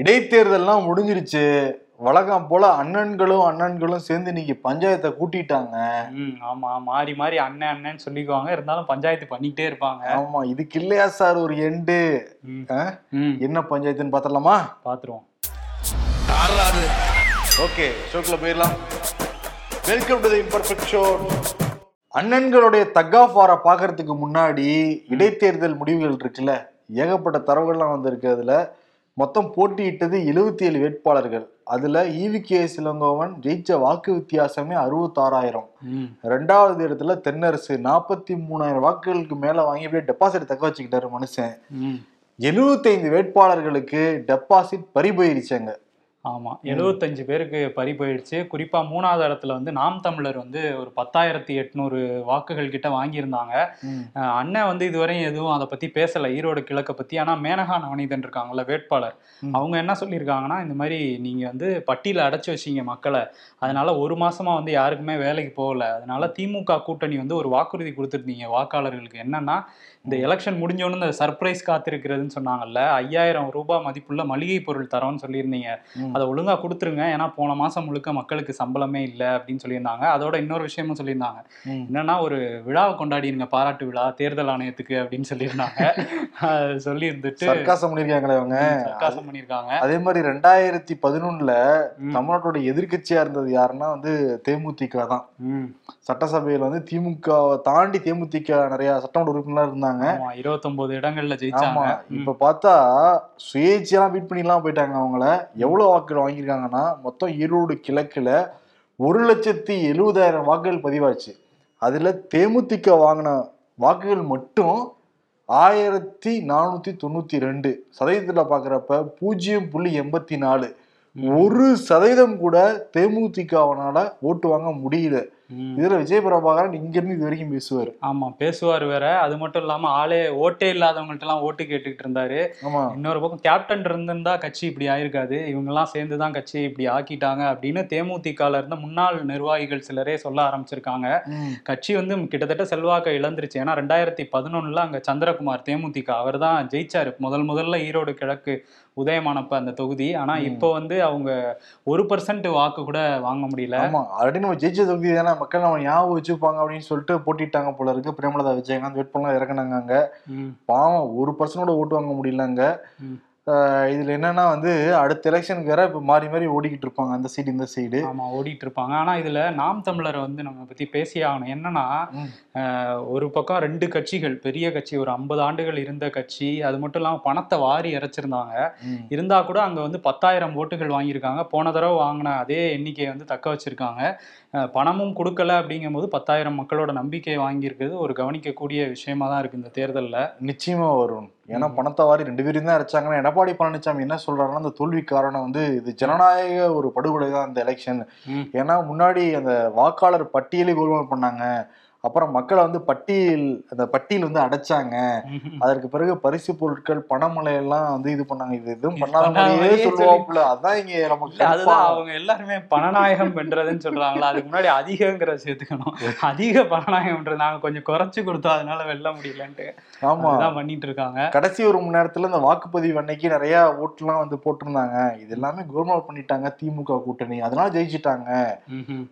இடைத்தேர்தல்லாம் முடிஞ்சிருச்சு. வழக்கம் போல அண்ணன்களும் அண்ணன்களும் சேர்ந்து இன்னைக்கு பஞ்சாயத்தை கூட்டிட்டாங்க. ம் ஆமா மாறி மாறி அண்ணன் அண்ணன் சொல்லிக்குவாங்க. இருந்தாலும் பஞ்சாயத்து பண்ணிக்கிட்டே இருப்பாங்க. ஆமா இதுக்கு இல்லையா சார் ஒரு எண்டு? என்ன பஞ்சாயத்துன்னு பார்த்தலாமா பாத்துருவோம். ஓகே ஷோக்குள்ள போயிடலாம். Welcome to the imperfect show அண்ணன்களுடைய தக்காஃபாரை பார்க்கறதுக்கு முன்னாடி இடைத்தேர்தல் முடிவுகள் இருக்குல்ல? ஏகப்பட்ட தரவுகள்லாம் வந்திருக்கு அதுல. மொத்தம் போட்டியிட்டது எழுபத்தி ஏழு வேட்பாளர்கள். அதுல ஈவி கே சிலங்கோவன் ஜெயிச்ச வாக்கு வித்தியாசமே அறுபத்தாறாயிரம். ரெண்டாவது இடத்துல தென்னரசு நாற்பத்தி மூணாயிரம் வாக்குகளுக்கு மேல வாங்கி அப்படியே டெபாசிட் தக்க வச்சுக்கிட்டாரு மனுஷன். எழுபத்தைந்து வேட்பாளர்களுக்கு டெபாசிட் பறி போயிருச்சாங்க ஆமா எழுபத்தஞ்சு பேருக்கு பறி போயிடுச்சு. குறிப்பா மூணாவது இடத்துல வந்து நாம் தமிழர் வந்து ஒரு பத்தாயிரத்தி எட்நூறு வாக்குகள் கிட்ட வாங்கியிருந்தாங்க. அண்ணன் வந்து இதுவரையும் எதுவும் அதை பத்தி பேசல ஈரோடு கிழக்க பத்தி. ஆனா மேனகா நவநீதன் இருக்காங்கல்ல வேட்பாளர். அவங்க என்ன சொல்லியிருக்காங்கன்னா இந்த மாதிரி நீங்க வந்து பட்டியல அடைச்சு வச்சீங்க மக்களை. அதனால ஒரு மாசமா வந்து யாருக்குமே வேலைக்கு போகல. அதனால திமுக கூட்டணி வந்து ஒரு வாக்குறுதி கொடுத்துருந்தீங்க. வாக்காளர்களுக்கு என்னன்னா இந்த எலெக்ஷன் முடிஞ்சோன்னு இந்த சர்ப்ரைஸ் காத்திருக்கிறதுன்னு சொன்னாங்கல்ல ஐயாயிரம் ரூபாய் மதிப்புள்ள மளிகை பொருள் தரோம்னு சொல்லியிருந்தீங்க. அதை ஒழுங்கா கொடுத்துருங்க ஏன்னா போன மாசம் முழுக்க மக்களுக்கு சம்பளமே இல்லை அப்படின்னு சொல்லியிருந்தாங்க. அதோட இன்னொரு விஷயமும் சொல்லியிருந்தாங்க. என்னன்னா ஒரு விழாவை கொண்டாடிருங்க பாராட்டு விழா தேர்தல் ஆணையத்துக்கு அப்படின்னு சொல்லியிருந்தாங்க. சொல்லி இருந்துட்டு சர்க்காசம் பண்ணிருக்காங்களே அவங்க. சர்க்காசம் பண்ணியிருக்காங்க. அதே மாதிரி ரெண்டாயிரத்தி பதினொன்னுல. தமிழ்நாட்டோட எதிர்க்கட்சியா இருந்தது யாருன்னா வந்து தேமுதிக தான். சட்டசபையில வந்து திமுக தாண்டி தேமுதிக நிறைய சட்டமன்ற உறுப்பினர் இருந்தாங்க. ஆமா இருபத்தொன்பது இடங்கள்ல ஜெயிச்சாங்க. இப்ப பார்த்தா சுயேட்சையெல்லாம் பீட் பண்ணிலாம் போயிட்டாங்க அவங்கள. எவ்வளவு வாக்குகள் வாங்கியிருக்காங்கன்னா மொத்தம் ஈரோடு கிழக்குல ஒரு லட்சத்தி எழுபதாயிரம் வாக்குகள் பதிவாச்சு. அதுல தேமுதிக வாங்கின வாக்குகள் மட்டும் ஆயிரத்தி நானூத்தி தொண்ணூத்தி ரெண்டு சதவீதத்துல பாக்குறப்ப பூஜ்ஜியம் புள்ளி எண்பத்தி நாலு. ஒரு சதவீதம் கூட தேமுதிகவனால ஓட்டு வாங்க முடியல. இதுல விஜய் பிரபாகரன் இங்க இருந்து இது வரைக்கும் பேசுவாரு. ஆமா பேசுவார் வேற. அது மட்டும் இல்லாம ஆளே ஓட்டே இல்லாதவங்கள்ட்ட எல்லாம் ஓட்டு கேட்டுக்கிட்டு இருந்தாரு. இன்னொரு பக்கம் கேப்டன் இருந்திருந்தா கட்சி இப்படி ஆயிருக்காது. இவங்க எல்லாம் சேர்ந்து தான் கட்சியை இப்படி ஆக்கிட்டாங்க அப்படின்னு தேமுதிகல இருந்த முன்னாள் நிர்வாகிகள் சிலரே சொல்ல ஆரம்பிச்சிருக்காங்க. கட்சி வந்து கிட்டத்தட்ட செல்வாக்கை இழந்துருச்சு. ஏன்னா ரெண்டாயிரத்தி பதினொன்னுல அங்க சந்திரகுமார் தேமுதிக அவர் தான் ஜெயிச்சாரு. முதல் முதல்ல ஈரோடு கிழக்கு உதயமானப்ப அந்த தொகுதி. ஆனா. இப்போ வந்து அவங்க ஒரு பர்சன்ட் வாக்கு கூட வாங்க முடியல. ஆமா ஆல்ரெடி நம்ம ஜெயிச்ச தொகுதி தானே மக்கள் நம்ம ஞாபகம் வச்சுப்பாங்க அப்படின்னு சொல்லிட்டு போட்டிட்டாங்க போல இருக்கு. பிரேமலதா விஜயகாந்த் வேட்பாளர் இறக்குனாங்க அங்க. பாவம் ஒரு பர்சனோட ஓட்டு வாங்க முடியலங்க. ம். ஆஹ் இதுல என்னன்னா வந்து அடுத்த எலெக்ஷனுக்கு வேற இப்ப மாறி மாறி ஓடிக்கிட்டு இருப்பாங்க அந்த சைடு இந்த சைடு ஆமா ஓடிட்டு இருப்பாங்க. ஆனா இதுல நாம் தமிழரை வந்து நம்ம பத்தி பேசியே ஆகணும். என்னன்னா ஒரு பக்கம் ரெண்டு கட்சிகள் பெரிய கட்சி ஒரு ஐம்பது ஆண்டுகள் இருந்த கட்சி அது மட்டும் இல்லாம பணத்தை வாரி இறைச்சிருந்தாங்க இருந்தா கூட அங்க வந்து பத்தாயிரம் ஓட்டுகள் வாங்கியிருக்காங்க. போன தடவை வாங்கின அதே எண்ணிக்கையை வந்து தக்க வச்சிருக்காங்க. பணமும் கொடுக்கல அப்படிங்கும்போது பத்தாயிரம் மக்களோட நம்பிக்கையை வாங்கியிருக்கிறது ஒரு கவனிக்கக்கூடிய விஷயமா தான் இருக்கு இந்த தேர்தல்ல. நிச்சயமா வரும் ஏன்னா. பணத்தை வாரி ரெண்டு பேரும் தான் அரைச்சாங்கன்னா எடப்பாடி பழனிசாமி என்ன சொல்றாருன்னா அந்த தோல்வி காரணம் வந்து இது ஜனநாயக ஒரு படுகொலை தான் இந்த எலெக்ஷன். ஏன்னா முன்னாடி அந்த வாக்காளர் பட்டியலை கோல்மால் பண்ணாங்க அப்புறம் மக்களை வந்து பட்டியல் அந்த பட்டியல் வந்து அடைச்சாங்க. அதற்கு பிறகு பரிசு பொருட்கள் பணமழை எல்லாம் வந்து இது பண்ணாங்க. இது எதுவும் பண்ணாத மாதிரியே சொல்லுவாப்புல அதான் இங்க நமக்கு அதுதான். அவங்க எல்லாருமே பணநாயகம் வென்றதுன்னு சொல்றாங்களா? அதுக்கு முன்னாடி அதிகங்கிற சேர்த்துக்கணும். அதிக பணநாயகம்ன்றது நாங்க கொஞ்சம் குறைச்சு கொடுத்தோம். அதனால வெல்ல முடியலன்ட்டு. ஆமா. அதுதான் பண்ணிட்டு இருக்காங்க. கடைசி ஒரு மணி நேரத்துல இந்த வாக்குப்பதிவு அன்னைக்கு நிறைய ஓட்டுலாம் வந்து போட்டிருந்தாங்க. இது எல்லாமே கோல்மால் பண்ணிட்டாங்க திமுக கூட்டணி. அதனால ஜெயிச்சிட்டாங்க.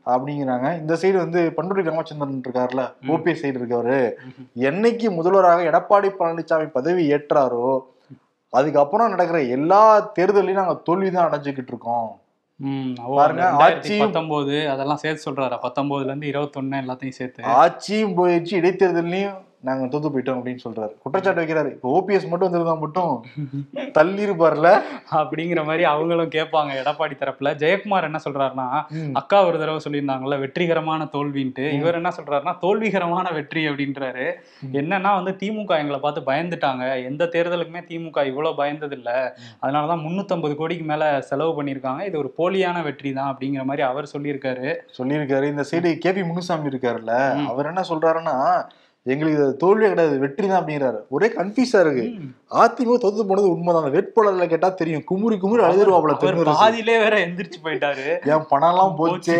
அப்படிங்கிறாங்க. இந்த சைடு வந்து பண்டூரி ராமச்சந்திரன் இருக்காருல்ல. ஓபிஎஸ் சைடு இருக்கவரு. என்னைக்கு முதல்வராக எடப்பாடி பழனிசாமி பதவி ஏற்றாரோ அதுக்கப்புறம் நடக்கிற எல்லா தேர்தலையும் நாங்க தோல்வி தான் அடைஞ்சுக்கிட்டு இருக்கோம். பத்தொன்பது அதெல்லாம் சேர்த்து சொல்றாரா? பத்தொன்பதுல இருந்து இருபத்தொன்னு எல்லாத்தையும் சேர்த்து. ஆட்சியும் போயிடுச்சு இடைத்தேர்தலையும் நாங்க தோத்து போயிட்டோம் அப்படின்னு சொல்றாரு. குற்றச்சாட்டு வைக்கிறாரு. இப்போ ஓபிஎஸ் மட்டும் வந்திருந்தா மட்டும் தள்ளி இருப்பார்ல அப்படிங்கிற மாதிரி அவங்களும் கேட்பாங்க எடப்பாடி தரப்புல. ஜெயக்குமார் என்ன சொல்றாருன்னா. அக்கா ஒரு தடவை சொல்லியிருந்தாங்கல்ல வெற்றிகரமான தோல்வின்ட்டு. இவர் என்ன சொல்றாருன்னா தோல்விகரமான வெற்றி அப்படின்றாரு. என்னன்னா வந்து திமுக எங்களை பார்த்து பயந்துட்டாங்க. எந்த தேர்தலுக்குமே திமுக இவ்வளவு பயந்தது இல்ல அதனாலதான் முன்னூத்தம்பது கோடிக்கு மேல செலவு பண்ணியிருக்காங்க. இது ஒரு போலியான வெற்றி தான் அப்படிங்கிற மாதிரி அவர் சொல்லியிருக்காரு. சொல்லியிருக்காரு. இந்த சைடு கேபி முனுசாமி இருக்காருல்ல. அவர் என்ன சொல்றாருன்னா எங்களுக்கு தோல்வியே கிடையாது வெற்றி தான் அப்படிங்கிறாரு. ஒரே கன்ஃபியூஸா இருக்கு. அதிமுக தோத்து போனது உண்மைதான்? வேட்பாளர்ல கேட்டா தெரியும். குமுறி குமுறி அழுதுருவாப்ல பாதியிலே வேற எந்திரிச்சு போயிட்டாரு. என் பணம் எல்லாம் போச்சே.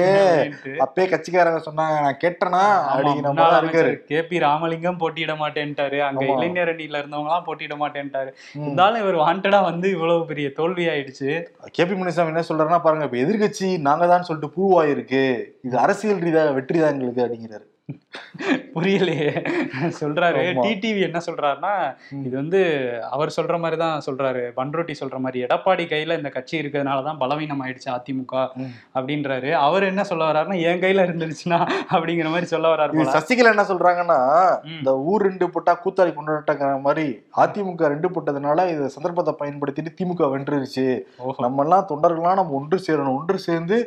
அப்பே கட்சிக்காரங்க சொன்னாங்க நான் கேட்டேனா? அப்படிங்கிற மாதிரி இருக்காரு. கே. பி. ராமலிங்கம் போட்டியிட மாட்டேன்ட்டாரு. அங்க. இளைஞர் அணியில இருந்தவங்க எல்லாம் போட்டியிட மாட்டேன்ட்டாரு. இருந்தாலும் இவர் வாண்டடா வந்து இவ்வளவு பெரிய தோல்வி ஆயிடுச்சு. கேபி முனிசாமி என்ன சொல்றாருன்னா பாருங்க இப்ப எதிர்கட்சி நாங்க தான் சொல்லிட்டு ப்ரூவ் ஆயிருக்கு. இது அரசியல் ரீதியாக வெற்றி தான் எங்களுக்கு அப்படிங்கிறாரு. புரியலையே சொல்றாரு. டிடிவி என்ன சொல்றாருன்னா. இது வந்து அவர் சொல்ற மாதிரி தான் சொல்றாரு பன்ரோட்டி சொல்ற மாதிரி எடப்பாடி கையில இந்த கட்சி இருக்கிறதுனால தான் பலவீனம் ஆயிடுச்சு அதிமுக. அப்படின்றாரு அவர் என்ன சொல்ல வர்றாருன்னா என் கையில இருந்துருச்சுன்னா அப்படிங்கிற மாதிரி சொல்ல வர்றாரு. சசிகலா என்ன சொல்றாங்கன்னா. இந்த ஊர் ரெண்டு போட்டா கூத்தாடி கொண்டாட்டங்கிற மாதிரி அதிமுக ரெண்டு போட்டதுனால இந்த சந்தர்ப்பத்தை பயன்படுத்திட்டு திமுக வென்றுருச்சு. நம்ம எல்லாம் தொண்டர்கள்லாம் நம்ம ஒன்று சேரணும் ஒன்று சேர்ந்து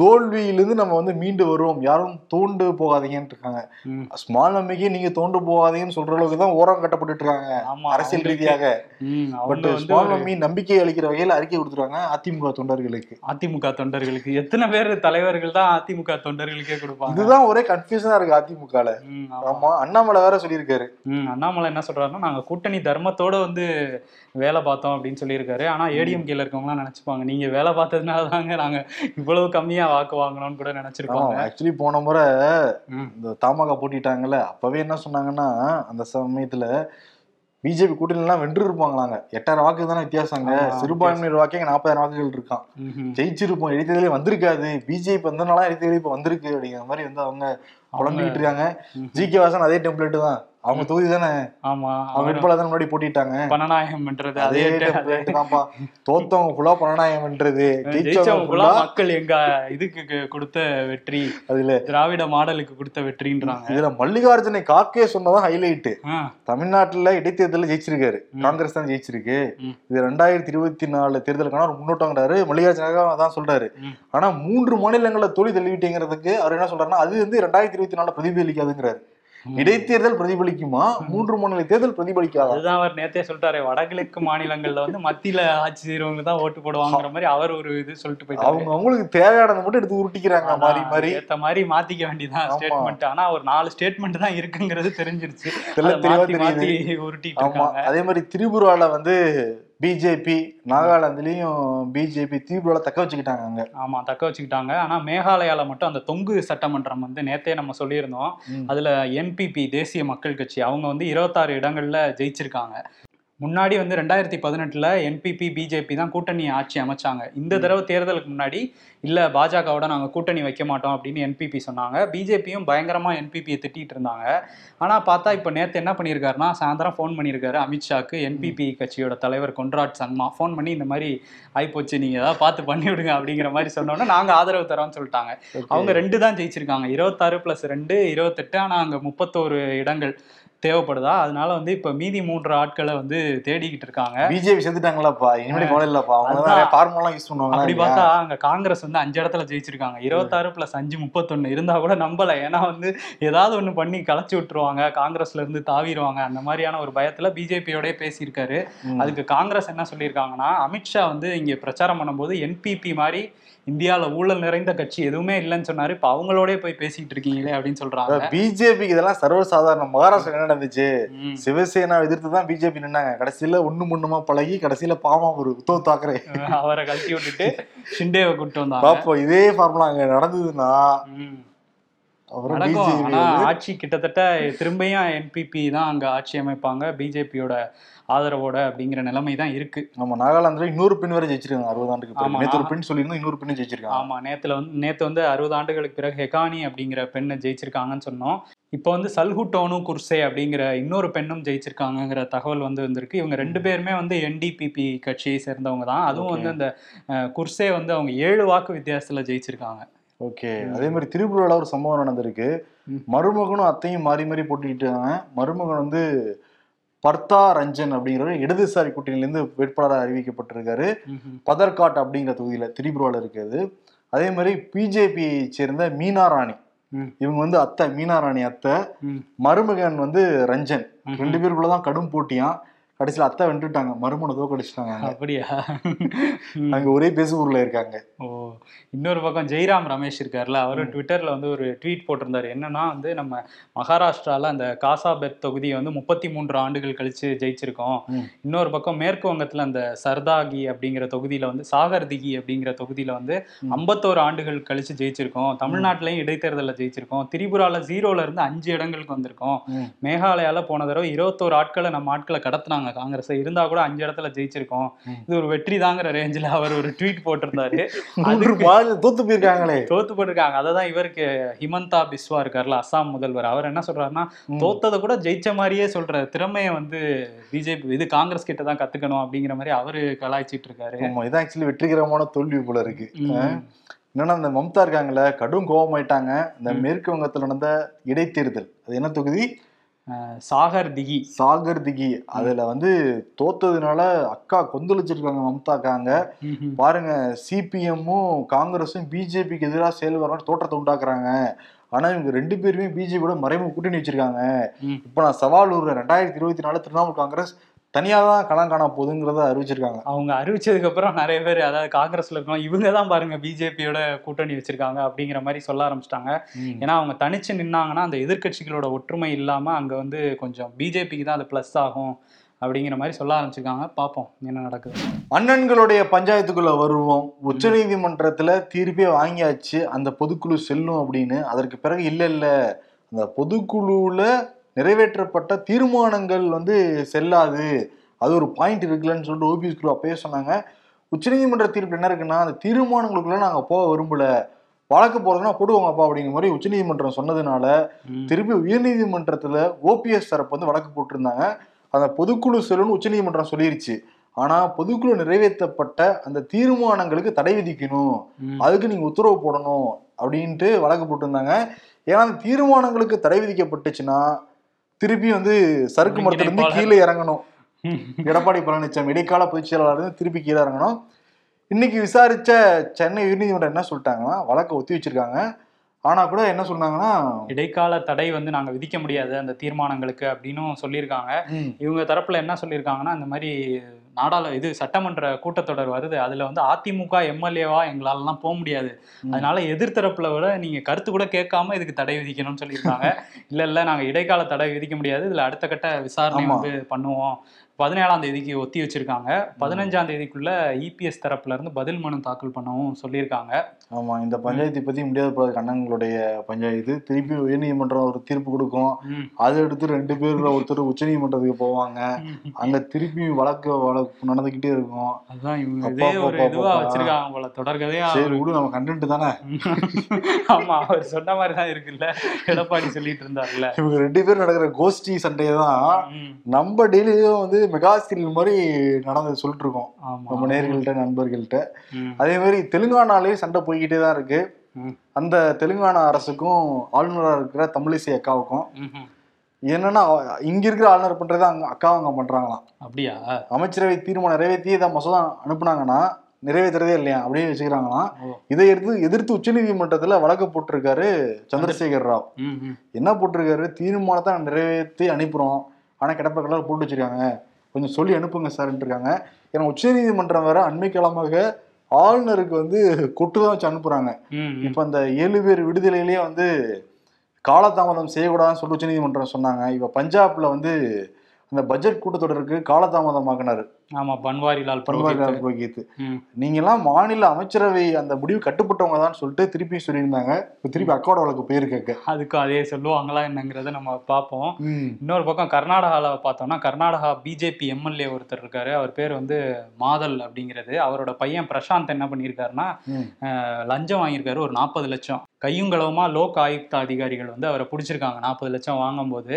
தோல்வியிலிருந்து நம்ம வந்து மீண்டு வருவோம். யாரும் தோண்டு போகாதீங்கன்னு இருக்காங்க. ஸ்மால் நம்பிக்கை நீங்க தோண்டு போகாதீங்கன்னு சொல்ற அளவுக்கு தான் ஓரம் கட்டப்பட்டு இருக்காங்க ஆமா அரசியல் ரீதியாக. பட் ஸ்மால் நம்பி நம்பிக்கை அளிக்கிற வகையில அறிக்கை கொடுத்துருவாங்க அதிமுக தொண்டர்களுக்கு. அதிமுக தொண்டர்களுக்கு. எத்தனை பேர் தலைவர்கள் தான் அதிமுக தொண்டர்களுக்கே கொடுப்பாங்க? இதுதான் ஒரே கன்ஃபியூஷனா இருக்கு அதிமுகல. ஆமா. அண்ணாமலை வேற சொல்லியிருக்காரு. அண்ணாமலை என்ன சொல்றாருன்னா நாங்க கூட்டணி தர்மத்தோட வந்து வேலை பார்த்தோம் அப்படின்னு சொல்லியிருக்காரு. ஆனா ஏடிஎம்கேல இருக்கவங்கலாம் நினைச்சுப்பாங்க நீங்க வேலை பார்த்ததுனால தாங்க நாங்க இவ்வளவு கம்மியா வாக்கு வாங்கணும்னு கூட நினைச்சிருப்பாங்க ஆக்சுவலி போன முறை இந்த தமாக போட்டிட்டாங்கல்ல அப்பவே என்ன சொன்னாங்கன்னா அந்த சமயத்துல பிஜேபி கூட்டணிலாம் வென்று இருப்பாங்களாங்க. எட்டாயிரம் வாக்கு தானே வித்தியாசங்க சிறுபான்மையினர் வாக்கே நாற்பதாயிரம் வாக்குகள் இருக்கான். ஜெயிச்சிருப்போம் எழுத்ததிலே வந்திருக்காது. பிஜேபி வந்தனால எழுத்ததிலே இப்ப வந்திருக்கு அப்படிங்கிற மாதிரி வந்து அவங்க புலம்பிக்கிட்டு இருக்காங்க. ஜி கே வாசன் அதே டெம்ப்ளேட் தான். அவங்க தொகுதி தானே? ஆமா அவங்க தான் முன்னாடி போட்டிட்டாங்க. பணநாயகம் பண்றது அதே தான்ப்பா தோத்தவங்க ஃபுல்லா ஜெயிச்சவங்க ஃபுல்லா ஃபுல்லா மக்கள் எங்க இதுக்கு கொடுத்த வெற்றி அதுல திராவிட மாடலுக்கு கொடுத்த வெற்றின்றாங்க. இதுல மல்லிகார்ஜுனை காக்கே சொன்னதான் ஹைலைட் தமிழ்நாட்டுல இடைத்தேர்தலில் ஜெயிச்சிருக்காரு. காங்கிரஸ் தான் ஜெயிச்சிருக்கு. இது ரெண்டாயிரத்தி இருபத்தி நாலு தேர்தலுக்கான ஒரு முன்னோட்டங்கிறாரு. மல்லிகார்ஜுனாக அதான் சொல்றாரு. ஆனா மூன்று மாநிலங்கள்ல தோல்வி தள்ளிவிட்டேங்கிறதுக்கு அவர் என்ன சொல்றாருன்னா அது வந்து ரெண்டாயிரத்தி இருபத்தி நாலுல பிரதிபலிக்காதுங்கிறாரு. இடைத்தேர்தல் பிரதிபலிக்குமா? மூன்று மாநில தேர்தல் பிரதிபலிக்காதா? அதுதான் அவர் நேத்தே சொல்லிட்டாரு வடகிழக்கு மாநிலங்கள்ல வந்து மத்தியில ஆட்சி செய்யறவங்க தான் ஓட்டு போடுவாங்கிற மாதிரி அவர் ஒரு இது சொல்லிட்டு போயிட்டாரு. அவங்க அவங்களுக்கு தேவையானதை மட்டும் எடுத்து உருட்டிக்கிறாங்க அதான், மாறி ஏத்த மாதிரி மாத்திக்க வேண்டியதான். ஸ்டேட்மெண்ட் ஆனா ஒரு நாலு ஸ்டேட்மெண்ட் தான் இருக்குங்கிறது தெரிஞ்சிருச்சு. தெளிவா தெரியுது. உருட்டிட்டு அதே மாதிரி திரிபுரால வந்து பிஜேபி நாகாலாந்துலயும் பிஜேபி திரிபுரால தக்க வச்சுக்கிட்டாங்க அங்க. ஆமா தக்க வச்சுக்கிட்டாங்க. ஆனா மேகாலயால மட்டும் அந்த தொங்கு சட்டமன்றம் வந்து நேத்தே நம்ம சொல்லியிருந்தோம். அதுல என்பிபி தேசிய மக்கள் கட்சி அவங்க வந்து இருபத்தாறு இடங்கள்ல ஜெயிச்சிருக்காங்க. முன்னாடி வந்து ரெண்டாயிரத்தி பதினெட்டுல என்பிபி பிஜேபி தான் கூட்டணி ஆட்சி அமைச்சாங்க. இந்த தடவை தேர்தலுக்கு முன்னாடி இல்ல பாஜகவோட நாங்க கூட்டணி வைக்க மாட்டோம் அப்படின்னு என்பிபி சொன்னாங்க. பிஜேபியும் பயங்கரமா என்பிபியை திட்டிட்டு இருந்தாங்க. ஆனா பார்த்தா இப்ப நேத்து என்ன பண்ணியிருக்காருன்னா சாயந்தரம் ஃபோன் பண்ணியிருக்காரு அமித்ஷாக்கு என்பிபி கட்சியோட தலைவர் கொன்ராட் சங்மா ஃபோன் பண்ணி இந்த மாதிரி ஆயிப்போச்சு நீங்க ஏதாவது பார்த்து பண்ணி விடுங்க அப்படிங்கிற மாதிரி சொன்னோன்னே நாங்க ஆதரவு தரோம்னு சொல்லிட்டாங்க. அவங்க ரெண்டு தான் ஜெயிச்சிருக்காங்க. இருபத்தாறு பிளஸ் ரெண்டு இருபத்தெட்டு ஆனா அங்க முப்பத்தோரு இடங்கள். தேவைப்படுதா? அதனால வந்து இப்ப மீதி மூன்று ஆட்களை வந்து தேடிக்கிட்டு இருக்காங்க. பிஜேபி செத்துட்டாங்களாப்பா இனிமேல் கவலை இல்லப்பா அவங்க ஃபார்முலாம் யூஸ் பண்ணுவாங்க அப்படி பார்த்தா அங்க காங்கிரஸ் வந்து அஞ்சு இடத்துல ஜெயிச்சிருக்காங்க. இருபத்தாறு பிளஸ் அஞ்சு முப்பத்தொன்னு இருந்தா கூட நம்பல. ஏன்னா வந்து ஏதாவது ஒண்ணு பண்ணி கலைச்சு விட்டுருவாங்க. காங்கிரஸ்ல இருந்து தாவிடுவாங்க. அந்த மாதிரியான ஒரு பயத்துல பிஜேபியோடய பேசியிருக்காரு. அதுக்கு காங்கிரஸ் என்ன சொல்லியிருக்காங்கன்னா அமித்ஷா வந்து இங்க பிரச்சாரம் பண்ணும்போது என்பிபி மாதிரி இந்தியால ஊழல் நிறைந்த கட்சி எதுவுமே இல்லைன்னு சொன்னாரு. இப்ப அவங்களோடய போய் பேசிட்டு இருக்கீங்களே அப்படின்னு சொல்றாங்க. பிஜேபிக்கு இதெல்லாம் சர்வசாதாரணம் மகாராஷ்டிரா நடந்துச்சு. சிவசேனா எதிர்த்து தான் பிஜேபி நின்னாங்க. கடைசியில ஒண்ணு முன்னுமா பழகி கடைசியில பாவம் ஒரு உத்தவ் தாக்கரே. அவரை கழட்டி விட்டுட்டு ஷிண்டேவை கூப்பிட்டு வந்தாங்க. பாப்போம் இதே ஃபார்முலா அங்க நடந்ததுன்னா ஆட்சி கிட்டத்தட்ட திரும்பியும் என்பிபி தான் அங்க ஆட்சி அமைப்பாங்க. பிஜேபியோட ஆதரவோட அப்படிங்கிற நிலைமை தான் இருக்கு. நம்ம நாகாலாந்துல இன்னொரு பெண் வரை ஜெயிச்சிருக்காங்க அறுபது ஆண்டுக்கு ஒரு பெண் சொல்லியிருந்தோம் இன்னொரு பெண்ணு ஜெயிச்சிருக்காங்க. ஆமா நேத்துல வந்து நேத்து வந்து அறுபது ஆண்டுகளுக்கு பிறகு ஹெகானி அப்படிங்கிற பெண்ணை ஜெயிச்சிருக்காங்கன்னு சொன்னோம். இப்போ வந்து சல்ஹுட்டோனு குர்சே அப்படிங்கிற இன்னொரு பெண்ணும் ஜெயிச்சிருக்காங்கங்கிற தகவல் வந்து வந்திருக்கு. இவங்க ரெண்டு பேருமே வந்து என்டிபிபி கட்சியை சேர்ந்தவங்க தான். அதுவும். வந்து அந்த குர்சே வந்து அவங்க ஏழு வாக்கு வித்தியாசத்துல ஜெயிச்சிருக்காங்க. ஓகே. அதே மாதிரி திரிபுரால ஒரு சம்பவம் நடந்திருக்கு. மருமகனும் அத்தையும் மாறி மாறி போட்டிக்கிட்டாங்க மருமகன் வந்து பர்தா ரஞ்சன் அப்படிங்கிற இடதுசாரி கூட்டணியிலேருந்து வேட்பாளராக அறிவிக்கப்பட்டிருக்காரு. பதர்காட் அப்படிங்கிற தொகுதியில திரிபுரால இருக்குது அதே மாதிரி பிஜேபியை சேர்ந்த மீனா ராணி. இவங்க வந்து அத்தை மீனா ராணி அத்தை. மருமகன் வந்து ரஞ்சன். ரெண்டு பேருக்குள்ளதான் கடும் போட்டியாம் கடைசியில அத்தை வென்றுட்டாங்க மருமனை தோக்கடிச்சிட்டாங்க. அப்படியா. அங்க ஒரே பேசுபொருள்ல இருக்காங்க ஓ இன்னொரு பக்கம் ஜெய்ராம் ரமேஷ் இருக்கார்ல அவரு ட்விட்டர்ல வந்து ஒரு ட்வீட் போட்டிருந்தாரு என்னன்னா வந்து நம்ம மகாராஷ்டிரால அந்த காசாபெத் தொகுதியை வந்து முப்பத்தி மூன்று ஆண்டுகள் கழிச்சு ஜெயிச்சிருக்கோம். இன்னொரு பக்கம் மேற்கு வங்கத்துல அந்த சர்தாகி அப்படிங்கிற தொகுதியில வந்து சாகர்திகி அப்படிங்கிற தொகுதியில வந்து. ஐம்பத்தோரு ஆண்டுகள் கழிச்சு ஜெயிச்சிருக்கோம் தமிழ்நாட்டிலையும் இடைத்தேர்தலில் ஜெயிச்சிருக்கோம் திரிபுரால ஜீரோல இருந்து அஞ்சு இடங்களுக்கு வந்திருக்கோம் ம். மேகாலயால போன தடவை இருபத்தோரு ஆட்களை நம்ம ஆட்களை கடத்துனாங்க காங்கிரஸ் இருந்தா கூட அஞ்சு இடத்துல ஜெயிச்சிருக்கோம். இது ஒரு வெற்றி தாங்கிற ரேஞ்சில் அவர் ஒரு ட்வீட் போட்டிருந்தாரு. தோத்து போயிருக்காங்களே. தோத்து போட்டிருக்காங்க. அதை தான் இவருக்கு ஹிமந்தா பிஸ்வா இருக்கார்ல அஸ்ஸாம் முதல்வர். அவர் என்ன சொல்றாருன்னா. தோத்ததை கூட ஜெயிச்ச மாதிரியே சொல்ற திறமையை வந்து பிஜேபி இது காங்கிரஸ் கிட்ட தான் கத்துக்கணும் அப்படிங்கிற மாதிரி அவரு கலாய்ச்சிட்டு இருக்காரு. இதான் ஆக்சுவலி வெற்றிகரமான தோல்வி போல இருக்கு. என்னன்னா இந்த மம்தா இருக்காங்கல்ல கடும் கோபமாயிட்டாங்க. இந்த. மேற்கு வங்கத்துல நடந்த இடைத்தேர்தல். அது என்ன தொகுதி? சாகர் திகி. சாகர் திகி. அதுல வந்து தோத்ததுனால அக்கா கொந்தளிச்சிருக்காங்க மம்தாக்காங்க. பாருங்க சிபிஎம்மும் காங்கிரஸும் பிஜேபிக்கு எதிராக செயல்படுற தோற்றத்தை உண்டாக்குறாங்க. ஆனா இவங்க ரெண்டு பேருமே பிஜேபியோட மறைமுக கூட்டணி வச்சிருக்காங்க. இப்ப நான் சவால் விடுறேன் ரெண்டாயிரத்தி இருபத்தி நாலு திரிணாமுல் காங்கிரஸ் தனியா தான் களம் காண போகுதுங்கிறத அறிவிச்சிருக்காங்க. அவங்க அறிவிச்சதுக்கு அப்புறம் நிறைய பேர் அதாவது காங்கிரஸ்ல இருக்கோம் இவங்க தான் பாருங்க பிஜேபியோட கூட்டணி வச்சிருக்காங்க அப்படிங்கிற மாதிரி சொல்ல ஆரம்பிச்சிட்டாங்க. ஏன்னா அவங்க தனிச்சு நின்னாங்கன்னா அந்த எதிர்க்கட்சிகளோட ஒற்றுமை இல்லாம அங்க வந்து கொஞ்சம் பிஜேபிக்கு தான் அது ப்ளஸ் ஆகும் அப்படிங்கிற மாதிரி சொல்ல ஆரம்பிச்சிருக்காங்க. பார்ப்போம் என்ன நடக்குது. அண்ணன்களுடைய பஞ்சாயத்துக்குள்ள வருவோம். உச்சநீதிமன்றத்துல தீர்ப்பே வாங்கியாச்சு. அந்த பொதுக்குழு செல்லும் அப்படின்னு. அதற்கு பிறகு இல்ல இல்ல. அந்த பொதுக்குழுல நிறைவேற்றப்பட்ட தீர்மானங்கள் வந்து செல்லாது. அது ஒரு பாயிண்ட் இருக்குல்லன்னு சொல்லிட்டு ஓபிஎஸ் குழு அப்பயே சொன்னாங்க. உச்சநீதிமன்ற தீர்ப்பு என்ன இருக்குன்னா அந்த தீர்மானங்களுக்குள்ள நாங்க போக விரும்பல. வழக்கு போறதுன்னா போடுவாங்கப்பா அப்படிங்கிற மாதிரி உச்சநீதிமன்றம் சொன்னதுனால. திருப்பி உயர்நீதிமன்றத்துல ஓபிஎஸ் தரப்பு வந்து வழக்கு போட்டிருந்தாங்க. அந்த பொதுக்குழு செல்லுன்னு உச்சநீதிமன்றம் சொல்லிருச்சு. ஆனா பொதுக்குழு நிறைவேற்றப்பட்ட அந்த தீர்மானங்களுக்கு தடை விதிக்கணும். அதுக்கு நீங்க உத்தரவு போடணும் அப்படின்ட்டு வழக்கு போட்டிருந்தாங்க. ஏன்னா அந்த தீர்மானங்களுக்கு தடை விதிக்கப்பட்டுச்சுன்னா திருப்பி வந்து சறுக்கு மரத்துல இருந்து ஒருங்கிணைப்பாளர். கீழே இறங்கணும். எடப்பாடி பழனிசாமி இடைக்கால பொதுச் செயலாளர் திருப்பி கீழே இறங்கணும். இன்னைக்கு விசாரிச்ச சென்னை உயர்நீதிமன்றம் என்ன சொல்லிட்டாங்கன்னா வழக்கை ஒத்தி வச்சிருக்காங்க. ஆனா கூட என்ன சொன்னாங்கன்னா இடைக்கால தடை வந்து நாங்க விதிக்க முடியாது அந்த தீர்மானங்களுக்கு அப்படின்னும் சொல்லியிருக்காங்க. இவங்க தரப்புல என்ன சொல்லியிருக்காங்கன்னா இந்த மாதிரி நாடாளு இது சட்டமன்ற கூட்டத்தொடர் வருது. அதுல வந்து அதிமுக எம்எல்ஏவா எங்களாலலாம் போக முடியாது. அதனால எதிர்த்தரப்புல விட நீங்க கருத்து கூட கேட்காம இதுக்கு தடை விதிக்கணும்னு சொல்லியிருக்காங்க. இல்ல இல்ல நாங்க இடைக்கால தடை விதிக்க முடியாது. இதுல அடுத்த கட்ட விசாரணை. வந்து பண்ணுவோம். பதினேழாம் தேதிக்கு ஒத்தி வச்சிருக்காங்க. பதினஞ்சாம் தேதிக்குள்ள இபிஎஸ் தரப்புல இருந்து பதில் மனு தாக்கல் பண்ணவும் சொல்லியிருக்காங்க. ஆமா இந்த பஞ்சாயத்தை பத்தி முடியாத போற கண்ணங்களுடைய பஞ்சாயத்து. திருப்பி உயர்நீதிமன்றம் ஒரு தீர்ப்பு கொடுக்கும். அதை எடுத்து ரெண்டு பேர்ல ஒருத்தர் உச்சநீதிமன்றத்துக்கு போவாங்க. அங்க திருப்பி வழக்கு வழக்கு நடந்துகிட்டே இருக்கும். வச்சிருக்காங்க போல. தொடர்கதையா சரி விடு நம்ம கண்டென்ட் தானே? ஆமா அவர் சொன்ன மாதிரி தான் இருக்குல்ல. எடப்பாடி சொல்லிட்டு இருந்தாருல்ல. இவங்க ரெண்டு பேரும் நடக்கிற கோஷ்டி சண்டையை தான். நம்ம டெய்லியும் வந்து மெகா சீரியல் மாதிரி நடந்து சொல்லிட்டு இருக்கோம் நம்ம நேர்கள்ட்ட நண்பர்கள்ட்ட. அதே மாதிரி தெலுங்கானாலேயும் சண்டை போய்கிட்டே தான் இருக்கு. அந்த தெலுங்கானா அரசுக்கும் ஆளுநராக இருக்கிற தமிழிசை அக்காவுக்கும். என்னன்னா இங்க இருக்கிற ஆளுநர் பண்றதை அங்க அக்காவும் அங்க பண்றாங்களாம். அப்படியா? அமைச்சரவை தீர்மானம் நிறைவேற்றி இதை மசோதா அனுப்புனாங்கன்னா நிறைவேற்றுறதே இல்லையா அப்படியே வச்சுக்கிறாங்களாம். இதை எடுத்து எதிர்த்து உச்சநீதிமன்றத்துல வழக்கு போட்டிருக்காரு சந்திரசேகர் ராவ். என்ன போட்டிருக்காரு? தீர்மானத்தை நிறைவேற்றி அனுப்புறோம். ஆனா கிடப்ப கலர் போட்டு வச்சிருக்காங்க. கொஞ்சம் சொல்லி அனுப்புங்க சார்ன்ட்டு இருக்காங்க ஏன்னா உச்சநீதிமன்றம் வேற அண்மை காலமாக ஆளுநருக்கு வந்து கொட்டு தான் வச்சு அனுப்புறாங்க. இப்ப அந்த ஏழு பேர் விடுதலையிலேயே வந்து காலதாமதம் செய்யக்கூடாதுன்னு சொல்லி உச்சநீதிமன்றம் சொன்னாங்க. இப்ப பஞ்சாப்ல வந்து அந்த பட்ஜெட் கூட்டத்தொடருக்கு காலதாமதமாக்கினாரு. ஆமா பன்வாரிலால் பன்வாரிலால் புரோஹித். நீங்க எல்லாம் மாநில அமைச்சரவை அந்த முடிவு கட்டுப்பட்டவங்க தான் சொல்லிட்டு திருப்பி சொல்லியிருந்தாங்க. இப்ப திருப்பி அக்காவோட வழக்கு போயிருக்க அதுக்கும் அதே சொல்லுவாங்களா என்னங்கிறத நம்ம பார்ப்போம். இன்னொரு பக்கம் கர்நாடகால பார்த்தோம்னா கர்நாடகா பிஜேபி எம்எல்ஏ ஒருத்தர் இருக்காரு. அவர் பேர் வந்து மாதல் அப்படிங்கிறது. அவரோட பையன் பிரசாந்த் என்ன பண்ணியிருக்காருன்னா லஞ்சம் வாங்கியிருக்காரு. ஒரு நாற்பது லட்சம். கையுங்களவுமா லோக் ஆயுக்தா அதிகாரிகள் வந்து அவரை பிடிச்சிருக்காங்க. நாற்பது லட்சம் வாங்கும்போது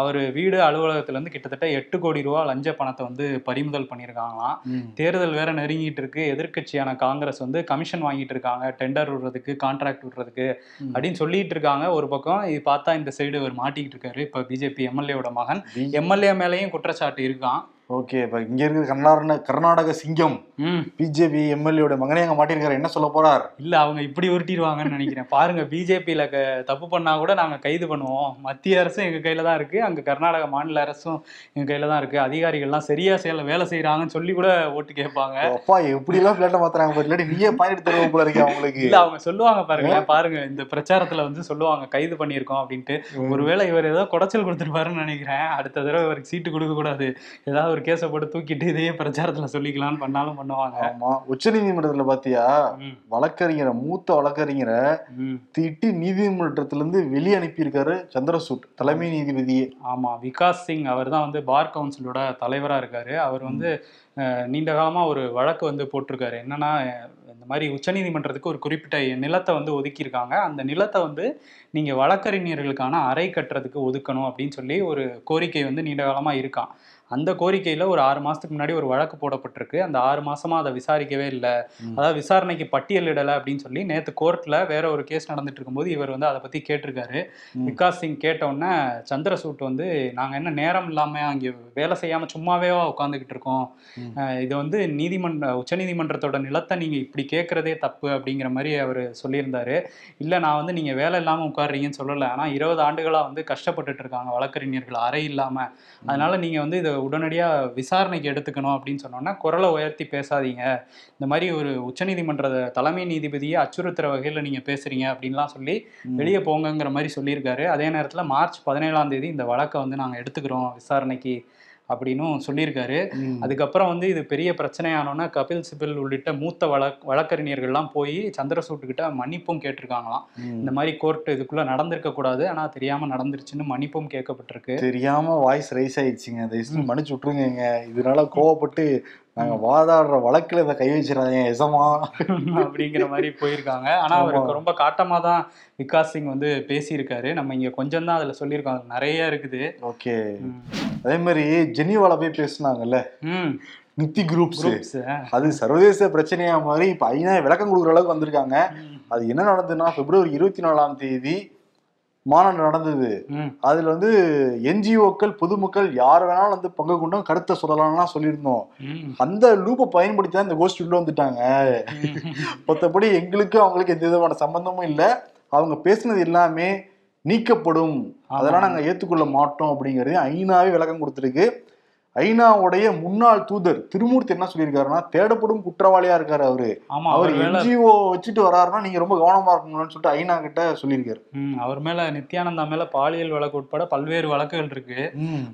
அவர் வீடு அலுவலகத்துல இருந்து கிட்டத்தட்ட எட்டு கோடி ரூபா லஞ்ச பணத்தை வந்து பறிமுதல் பண்ணியிருக்காங்களாம். தேர்தல் வேற நெருங்கிட்டு இருக்கு. எதிர்க்கட்சியான காங்கிரஸ் வந்து கமிஷன் வாங்கிட்டு இருக்காங்க. டெண்டர் விடுறதுக்கு கான்ட்ராக்ட் விடுறதுக்கு அப்படின்னு சொல்லிட்டு இருக்காங்க. ஒரு பக்கம் இது பார்த்தா இந்த சைடு அவர் மாட்டிக்கிட்டு இருக்காரு. இப்ப பிஜேபி எம்எல்ஏவோட மகன். எம்எல்ஏ மேலேயும் குற்றச்சாட்டு இருக்கான் ஓகே இப்ப இங்க இருக்கிற கர்நாடக கர்நாடக சிங்கம் ம். பிஜேபி எம்எல்ஏட மகனே அங்க மாட்டிருக்காரு என்ன சொல்ல போறார்? இல்ல அவங்க இப்படி உருட்டிடுவாங்கன்னு நினைக்கிறேன். பாருங்க பிஜேபியில தப்பு பண்ணா கூட நாங்க கைது பண்ணுவோம். மத்திய அரசும் எங்க கையில தான் இருக்கு. அங்க கர்நாடக மாநில அரசும் எங்க கையில தான் இருக்கு. அதிகாரிகள்லாம் சரியா செய்யல வேலை செய்யறாங்கன்னு சொல்லி கூட ஓட்டு கேட்பாங்க. அப்பா எப்படி எல்லாம் பிளேட்ட மாத்துறாங்க பாரு. இல்லாட்டி நீயே பாயிண்ட் தருவ போல இருக்கு அவங்களுக்கு. இல்ல அவங்க சொல்லுவாங்க பாருங்க பாருங்க இந்த பிரச்சாரத்துல வந்து சொல்லுவாங்க கைது பண்ணியிருக்கோம் அப்படின்ட்டு. ஒருவேளை இவர் ஏதோ குடைச்சல் கொடுத்துருப்பாருன்னு நினைக்கிறேன். அடுத்த தடவை இவருக்கு சீட்டு கொடுக்க கூடாது ஏதாவது ஒரு கேஸை போட்டு தூக்கிட்டு இதையே பிரச்சாரத்துல சொல்லிக்கலாம்னு பண்ணாலும் பண்ணுவாங்க. ஆமா. உச்ச நீதிமன்றத்துல பாத்தியா? வழக்கறிஞரை மூத்த வழக்கறிஞரை. திட்டி நீதிமன்றத்துல இருந்து வெளியே அனுப்பியிருக்காரு சந்திரசூட் தலைமை நீதிபதியே. ஆமா. விகாஸ் சிங் அவர் தான் வந்து பார் கவுன்சிலோட தலைவரா இருக்காரு. அவர் வந்து நீண்ட காலமா ஒரு வழக்கு வந்து போட்டிருக்காரு. என்னன்னா இந்த மாதிரி உச்சநீதிமன்றத்துக்கு ஒரு குறிப்பிட்ட நிலத்தை வந்து ஒதுக்கியிருக்காங்க. அந்த நிலத்தை வந்து நீங்க வழக்கறிஞர்களுக்கான அறை கட்டுறதுக்கு ஒதுக்கணும் அப்படின்னு சொல்லி ஒரு கோரிக்கை வந்து நீண்ட காலமா இருக்கான். அந்த கோரிக்கையில ஒரு ஆறு மாசத்துக்கு முன்னாடி ஒரு வழக்கு போடப்பட்டிருக்கு. அந்த ஆறு மாசமா அதை விசாரிக்கவே இல்லை. அதாவது விசாரணைக்கு பட்டியலிடலை அப்படின்னு சொல்லி நேத்து கோர்ட்ல வேற ஒரு கேஸ் நடந்துட்டு இருக்கும்போது இவர் வந்து அதை பத்தி கேட்டிருக்காரு. விகாஸ் சிங் கேட்ட உடனே சந்திரசூட் வந்து நாங்க என்ன நேரம் இல்லாம அங்கே வேலை செய்யாம சும்மாவேவா உட்காந்துக்கிட்டு இருக்கோம். இது வந்து நீதிமன்ற உச்சநீதிமன்றத்தோட நிலத்தை நீங்க இப்படி கேட்கறதே தப்பு அப்படிங்கிற மாதிரி அவர் சொல்லியிருந்தாரு. இல்ல நான் வந்து நீங்க வேலை இல்லாம உட்காடுறீங்கன்னு சொல்லல. ஆனா இருபது ஆண்டுகளா வந்து கஷ்டப்பட்டுட்டு இருக்காங்க வழக்கறிஞர்கள் அறை இல்லாம. அதனால நீங்க வந்து இதை உடனடியா விசாரணைக்கு எடுத்துக்கணும் அப்படின்னு சொன்னோன்னா குரலை உயர்த்தி பேசாதீங்க. இந்த மாதிரி ஒரு உச்சநீதிமன்ற தலைமை நீதிபதியை அச்சுறுத்துற வகையில நீங்க பேசுறீங்க அப்படின்லாம் சொல்லி. வெளியே போங்கங்கிற மாதிரி சொல்லியிருக்காரு. அதே நேரத்துல மார்ச் பதினேழாம் தேதி இந்த வழக்கை வந்து நாங்க எடுத்துக்கிறோம் விசாரணைக்கு. அப்படின்னும் சொல்லியிருக்காரு. அதுக்கப்புறம் வந்து இது பெரிய பிரச்சனையானோன்னா கபில் சிபில் உள்ளிட்ட மூத்த வழக் வழக்கறிஞர்கள்லாம் போய் சந்திரசூட் கிட்ட மன்னிப்பும் கேட்டிருக்காங்களாம். இந்த மாதிரி கோர்ட் இதுக்குள்ள நடந்திருக்க கூடாது. ஆனா தெரியாம நடந்துருச்சுன்னு மன்னிப்பும் கேட்கப்பட்டிருக்கு. தெரியாம வாய்ஸ் ரைஸ் ஆயிடுச்சுங்க. தயவுசெய்து மன்னிச்சு விட்டுருங்க இதனால கோவப்பட்டு நாங்க வாதாடுற வழக்குல இதை கை வச்சிடாதீங்க எசமா அப்படிங்கிற மாதிரி போயிருக்காங்க. ஆனா அவருக்கு ரொம்ப காட்டமா தான் விகாஸ் சிங் வந்து பேசியிருக்காரு. நம்ம இங்க கொஞ்சம் தான் அதுல சொல்லியிருக்கோம். அதுல நிறைய இருக்குது. ஓகே. அதே மாதிரி ஜெனீவால போய் பேசுனாங்கல்ல? நித்தி குரூப்ஸ். அது சர்வதேச பிரச்சனையா மாதிரி இப்ப ஐநா விளக்கம் கொடுக்குற அளவுக்கு வந்திருக்காங்க. அது என்ன நடந்ததுன்னா பிப்ரவரி இருபத்தி நாலாம் தேதி மாநாடு நடந்தது. அதுல வந்து என்ஜிஓக்கள் பொதுமக்கள் யார் வேணாலும் வந்து பங்கு கொண்டும் கருத்தை சொல்லலாம்லாம் சொல்லியிருந்தோம். அந்த லூப்பை பயன்படுத்தி தான் இந்த கோஷ்டி உள்ள வந்துட்டாங்க. மொத்தப்படி எங்களுக்கு அவங்களுக்கு எந்த விதமான சம்பந்தமும் இல்லை. அவங்க பேசுனது எல்லாமே நீக்கப்படும். அதெல்லாம் நாங்க ஏத்துக்கொள்ள மாட்டோம் அப்படிங்கறது ஐநாவே விளக்கம் கொடுத்துருக்கு. ஐநாவுடைய முன்னாள் தூதர் திருமூர்த்தி என்ன சொல்லியிருக்காருன்னா தேடப்படும் குற்றவாளியா இருக்காரு அவரு. அவர் என்ஜிஓ வச்சுட்டு வராருன்னா நீங்க ரொம்ப கவனமா இருக்கணும்னு சொல்லிட்டு ஐநா கிட்ட சொல்லியிருக்காரு. அவர் மேல நித்யானந்தா மேல பாலியல் வழக்கு உட்பட பல்வேறு வழக்குகள் இருக்கு.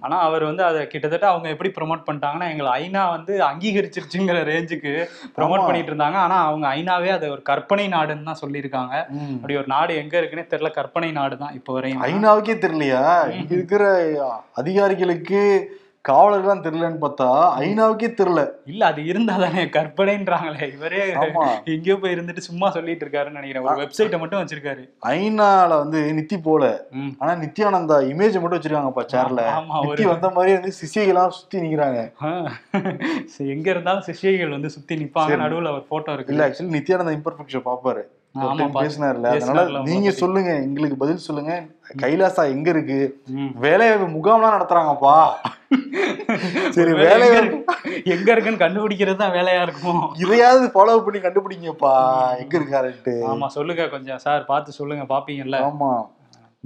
ஆனா அவர் வந்து அதை கிட்டத்தட்ட அவங்க எப்படி ப்ரொமோட் பண்ணிட்டாங்கன்னா எங்களை ஐநா வந்து அங்கீகரிச்சிருச்சுங்கிற ரேஞ்சுக்கு ப்ரொமோட். பண்ணிட்டு இருந்தாங்க. ஆனா அவங்க ஐநாவே அதை ஒரு கற்பனை நாடுன்னு தான் சொல்லியிருக்காங்க. அப்படி ஒரு நாடு எங்க இருக்குன்னே தெரியல கற்பனை நாடு தான் இப்போ வரையும். ஐநாவுக்கே தெரியலையா? இருக்கிற அதிகாரிகளுக்கு காவலர்கள்லாம் தெரியலன்னு பார்த்தா ஐநாவுக்கே தெரியல. இல்ல அது இருந்தா தானே கற்பனைன்றாங்களே. இவரே எங்கேயோ போய் இருந்துட்டு சும்மா சொல்லிட்டு இருக்காருன்னு நினைக்கிறேன். ஒரு வெப்சைட்டை மட்டும் வச்சிருக்காரு. ஐநால வந்து நித்தி போல. ஆனா நித்யானந்தா இமேஜ் மட்டும் வச்சிருக்காங்கப்பா சேர்ல நித்தி வந்த மாதிரியே வந்து சிசிகளாம் சுத்தி நிக்கிறாங்க. எங்க இருந்தாலும் சிஷ்யைகள் வந்து சுத்தி நிப்பாங்க. நடுவுல ஒரு போட்டோ இருக்கு. இல்ல ஆக்சுவலி நித்யானந்தா இம்பர்ஃபெக்ஷன் பாப்பாரு பேசினார்ல அதனால நீங்க. சொல்லுங்க. எங்களுக்கு பதில் சொல்லுங்க. கைலாசா எங்க இருக்கு. வேலைவாய்ப்பு முகாம்லாம் நடத்துறாங்கப்பா. சரி வேலை எங்க இருக்கு- எங்க இருக்குன்னு கண்டுபிடிக்கிறது தான் வேலையா இருக்கும். இதையாவது ஃபாலோ பண்ணி கண்டுபிடிங்கப்பா. எங்க இருக்காருன்ட்டு. ஆமா சொல்லுங்க கொஞ்சம். சார் பார்த்து சொல்லுங்க பாப்பீங்கல்ல. ஆமா.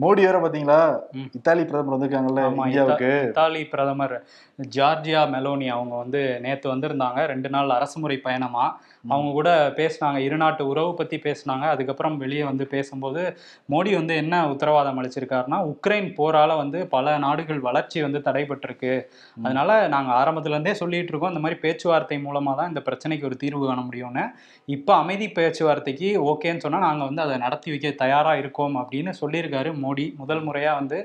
மோடி வேற பாத்தீங்களா. இத்தாலி பிரதமர் வந்திருக்காங்கல்ல இந்தியாவுக்கு. இத்தாலி பிரதமர் ஜார்ஜியா மெலோனி அவங்க வந்து நேத்து வந்திருந்தாங்க. ரெண்டு நாள் அரசுமுறை பயணமா. அவங்க கூட பேசினாங்க. இருநாட்டு உறவு பத்தி பேசினாங்க. அதுக்கப்புறம் வெளியே வந்து பேசும்போது மோடி வந்து என்ன உத்தரவாதம் அளிச்சிருக்காருன்னா உக்ரைன் போரால வந்து பல நாடுகள் வளர்ச்சி வந்து தடைபட்டிருக்கு. அதனால நாங்க ஆரம்பத்துல இருந்தே சொல்லிட்டு இருக்கோம் இந்த மாதிரி பேச்சுவார்த்தை மூலமா தான் இந்த பிரச்சனைக்கு ஒரு தீர்வு காண முடியும்னு. இப்போ அமைதி பேச்சுவார்த்தைக்கு ஓகேன்னு சொன்னா நாங்க வந்து அதை நடத்தி வைக்க தயாரா இருக்கோம் அப்படின்னு சொல்லியிருக்காரு மோடி. முதல் முறையா வந்து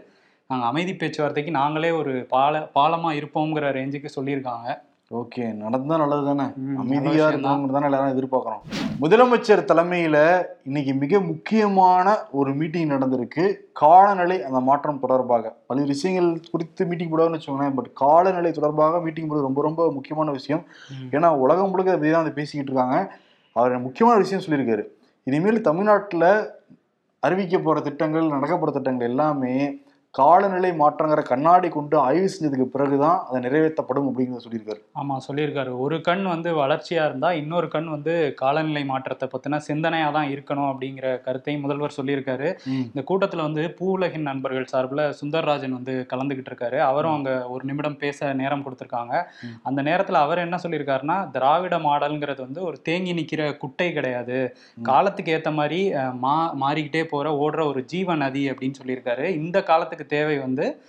நாங்க அமைதி பேச்சுவார்த்தைக்கு நாங்களே ஒரு பால பாலமா இருப்போங்கிற ரேஞ்சுக்கு சொல்லியிருக்காங்க. ஓகே நடந்தா நல்லது தானே ம், நல்ல அமைதியா விஷயம்தான். இருக்கணுங்கிறது தானே எல்லாரும் எதிர்பார்க்கறோம். முதலமைச்சர் தலைமையில இன்னைக்கு மிக முக்கியமான ஒரு மீட்டிங் நடந்திருக்கு. காலநிலை அந்த மாற்றம் தொடர்பாக. பல்வேறு விஷயங்கள் குறித்து மீட்டிங் போடுவாங்கன்னு வச்சுக்கோங்களேன் பட் காலநிலை தொடர்பாக மீட்டிங் போடுறது ரொம்ப ரொம்ப முக்கியமான விஷயம். ஏன்னா உலகம் முழுக்க அதை தான் பேசிக்கிட்டு இருக்காங்க. அவர் முக்கியமான விஷயம் சொல்லியிருக்காரு. இனிமேல் தமிழ்நாட்டில் அறிவிக்க போற திட்டங்கள் நடக்க திட்டங்கள் எல்லாமே காலநிலை மாற்றங்கிற கண்ணாடி கொண்டு ஆய்வு செஞ்சதுக்கு பிறகுதான் அது நிறைவேற்றப்படும் அப்படிங்கிறத சொல்லியிருக்காரு. ஆமா சொல்லியிருக்காரு. ஒரு கண் வந்து வளர்ச்சியா இருந்தா இன்னொரு கண் வந்து காலநிலை மாற்றத்தை பத்தின சிந்தனையா தான் இருக்கணும் அப்படிங்கிற கருத்தையும் முதல்வர் சொல்லியிருக்காரு. இந்த கூட்டத்துல வந்து பூவுலகின் நண்பர்கள் சார்பில் சுந்தர்ராஜன் வந்து கலந்துகிட்டு இருக்காரு. அவரும் அங்க ஒரு நிமிடம் பேச நேரம் கொடுத்திருக்காங்க. அந்த நேரத்துல அவர் என்ன சொல்லியிருக்காருன்னா திராவிட மாடல்ங்கிறது வந்து ஒரு தேங்கி நிக்கிற குட்டை கிடையாது. காலத்துக்கு ஏத்த மாதிரி மா மாறிக்கிட்டே போற ஓடுற ஒரு ஜீவ நதி அப்படின்னு சொல்லியிருக்காரு. இந்த காலத்துக்கு தேவை வந்து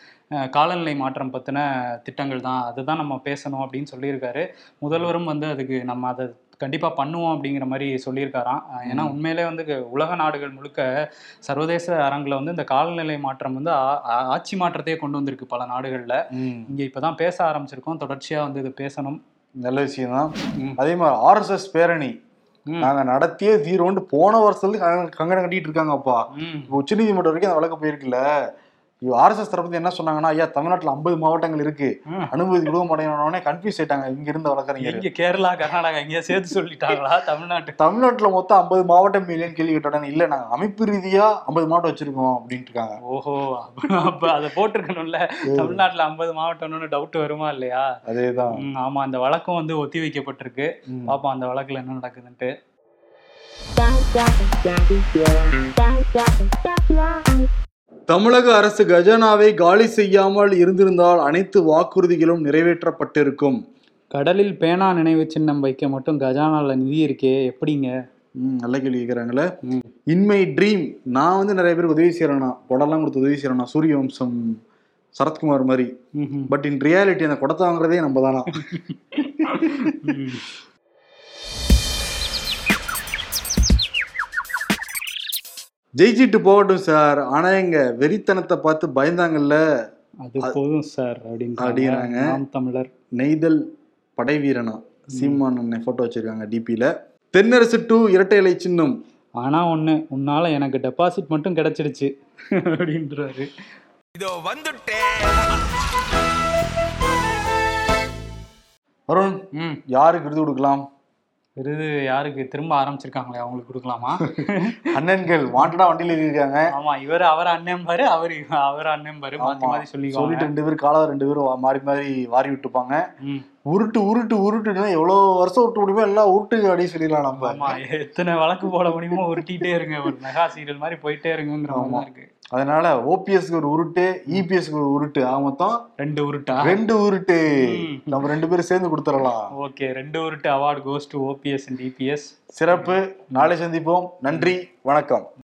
காலநிலை மாற்றம் பத்தின திட்டங்கள் தான் அதுதான் நம்ம பேசணும் அப்படின்னு சொல்லியிருக்காரு முதல்வரும் வந்து அதுக்கு நம்ம அதை கண்டிப்பா பண்ணுவோம் அப்படிங்கிற மாதிரி சொல்லியிருக்காராம் ஏன்னா. உண்மையிலே வந்து உலக நாடுகள் முழுக்க சர்வதேச அரங்குல வந்து இந்த காலநிலை மாற்றம் வந்து ஆட்சி மாற்றத்தையே கொண்டு வந்திருக்கு பல நாடுகள்ல. இங்க இப்பதான் பேச ஆரம்பிச்சிருக்கோம் தொடர்ச்சியா வந்து இது பேசணும் நல்ல விஷயம் தான். அதே மாதிரி ஆர்எஸ்எஸ் பேரணி. நாங்க நடத்தியே தீரோண்டு போன வருஷத்துல கங்க- கங்கணம் கட்டிட்டு இருக்காங்கப்பா. இப்போ உச்சநீதிமன்றம் வரைக்கும் அந்த வழக்கு போயிருக்குல்ல ஆர்எஸ்எஸ் தரப்பு என்ன சொன்னாங்கன்னா ஐயா தமிழ்நாட்டுல ஐம்பது மாவட்டங்கள் இருக்கு. அனுமதி கொடுக்க மாட்டேங்கிறோடனே கன்ஃபியூஸ் ஆயிட்டாங்க இங்க இருந்த வழக்கறிஞர் இங்க கேரளா கர்நாடகா எங்கேயா சேர்த்து சொல்லிட்டாங்களா தமிழ்நாட்டு தமிழ்நாட்டுல மொத்தம் ஐம்பது மாவட்டம் இல்லைன்னு கேள்வி கேட்டோடனே இல்ல நாங்க அமைப்பு ரீதியா ஐம்பது மாவட்டம் வச்சிருக்கோம் அப்படின்ட்டு இருக்காங்க ஓஹோ அப்ப அதை போட்டிருக்கணும்ல தமிழ்நாட்டுல ஐம்பது மாவட்டம்னு டவுட் வருமா இல்லையா அதேதான் ஆமா அந்த வழக்கம் வந்து ஒத்தி வைக்கப்பட்டிருக்கு. பாப்போம் அந்த வழக்குல என்ன நடக்குதுன்ட்டு தமிழக அரசு கஜானாவை காலி செய்யாமல் இருந்திருந்தால் அனைத்து வாக்குறுதிகளும் நிறைவேற்றப்பட்டிருக்கும். கடலில் பேனா நினைவு சின்னம் வைக்க மட்டும் கஜானால நிதி இருக்கே எப்படிங்க? ம், நல்ல கேள்வி கேட்குறாங்களே. இன்மை ட்ரீம். நான் வந்து நிறைய பேருக்கு உதவி செய்யறேனா படம்லாம் கொடுத்து உதவி செய்யறேனா சூரிய வம்சம் சரத்குமார் மாதிரி. பட் இன் ரியாலிட்டி அந்த குடத்தை வாங்குறதே நம்ம தானா? ஜெயிச்சிட்டு போகட்டும் சார். ஆனா எங்க வெறித்தனத்தை பார்த்து பயந்தாங்கல்ல? அது போதும் சார் அப்படின்னு அப்படிங்கிறாங்க. நாம் தமிழர். நெய்தல் படை வீரனா சீமான் அண்ணன் போட்டோ வச்சிருக்காங்க டிபியில தென்னரசு டூ இரட்டை இலை சின்னம். ஆனா ஒண்ணு உன்னால எனக்கு டெபாசிட் மட்டும் கிடைச்சிருச்சு. அப்படின்றாரு. இதோ வந்துட்டேன் வருண் ம். யாருக்கு விருது கொடுக்கலாம்? விருது யாருக்கு? திரும்ப ஆரம்பிச்சிருக்காங்களே அவங்களுக்கு கொடுக்கலாமா? அண்ணன்கள் வாண்டடா வண்டியில இருக்காங்க ஆமா இவர் அவர் அண்ணன் பாரு அவர் அவர் அண்ணன் பாரு மாத்தி ஆமா. மாத்தி சொல்லிட்டு ரெண்டு பேரும் காலாத ரெண்டு பேரும் மாறி மாறி வாரி விட்டுப்பாங்க. உருட்டு உருட்டு உருட்டுன்னா எவ்வளவு வருஷம் விட்டு முடியுமோ எல்லாம் உருட்டு அப்படின்னு சொல்லிடலாம் நம்ம. ஆமா எத்தனை வழக்கு போட முடியுமோ உருட்டிட்டே இருங்க. ஒரு மெகா சீரியல் மாதிரி போயிட்டே இருங்கிற மாதிரி இருக்கு. அதனால ஓபிஎஸ்க்கு ஒரு உருட்டு இபிஎஸ்க்கு ஒரு உருட்டு. ஆக மொத்தம் ரெண்டு உருட்டா? ரெண்டு உருட்டு. நம்ம ரெண்டு பேரும் சேர்ந்து கொடுத்துடலாம். ஓகே ரெண்டு உருட்டு award goes to OPS and TPS சிறப்பு. நாளை சந்திப்போம். நன்றி. வணக்கம்.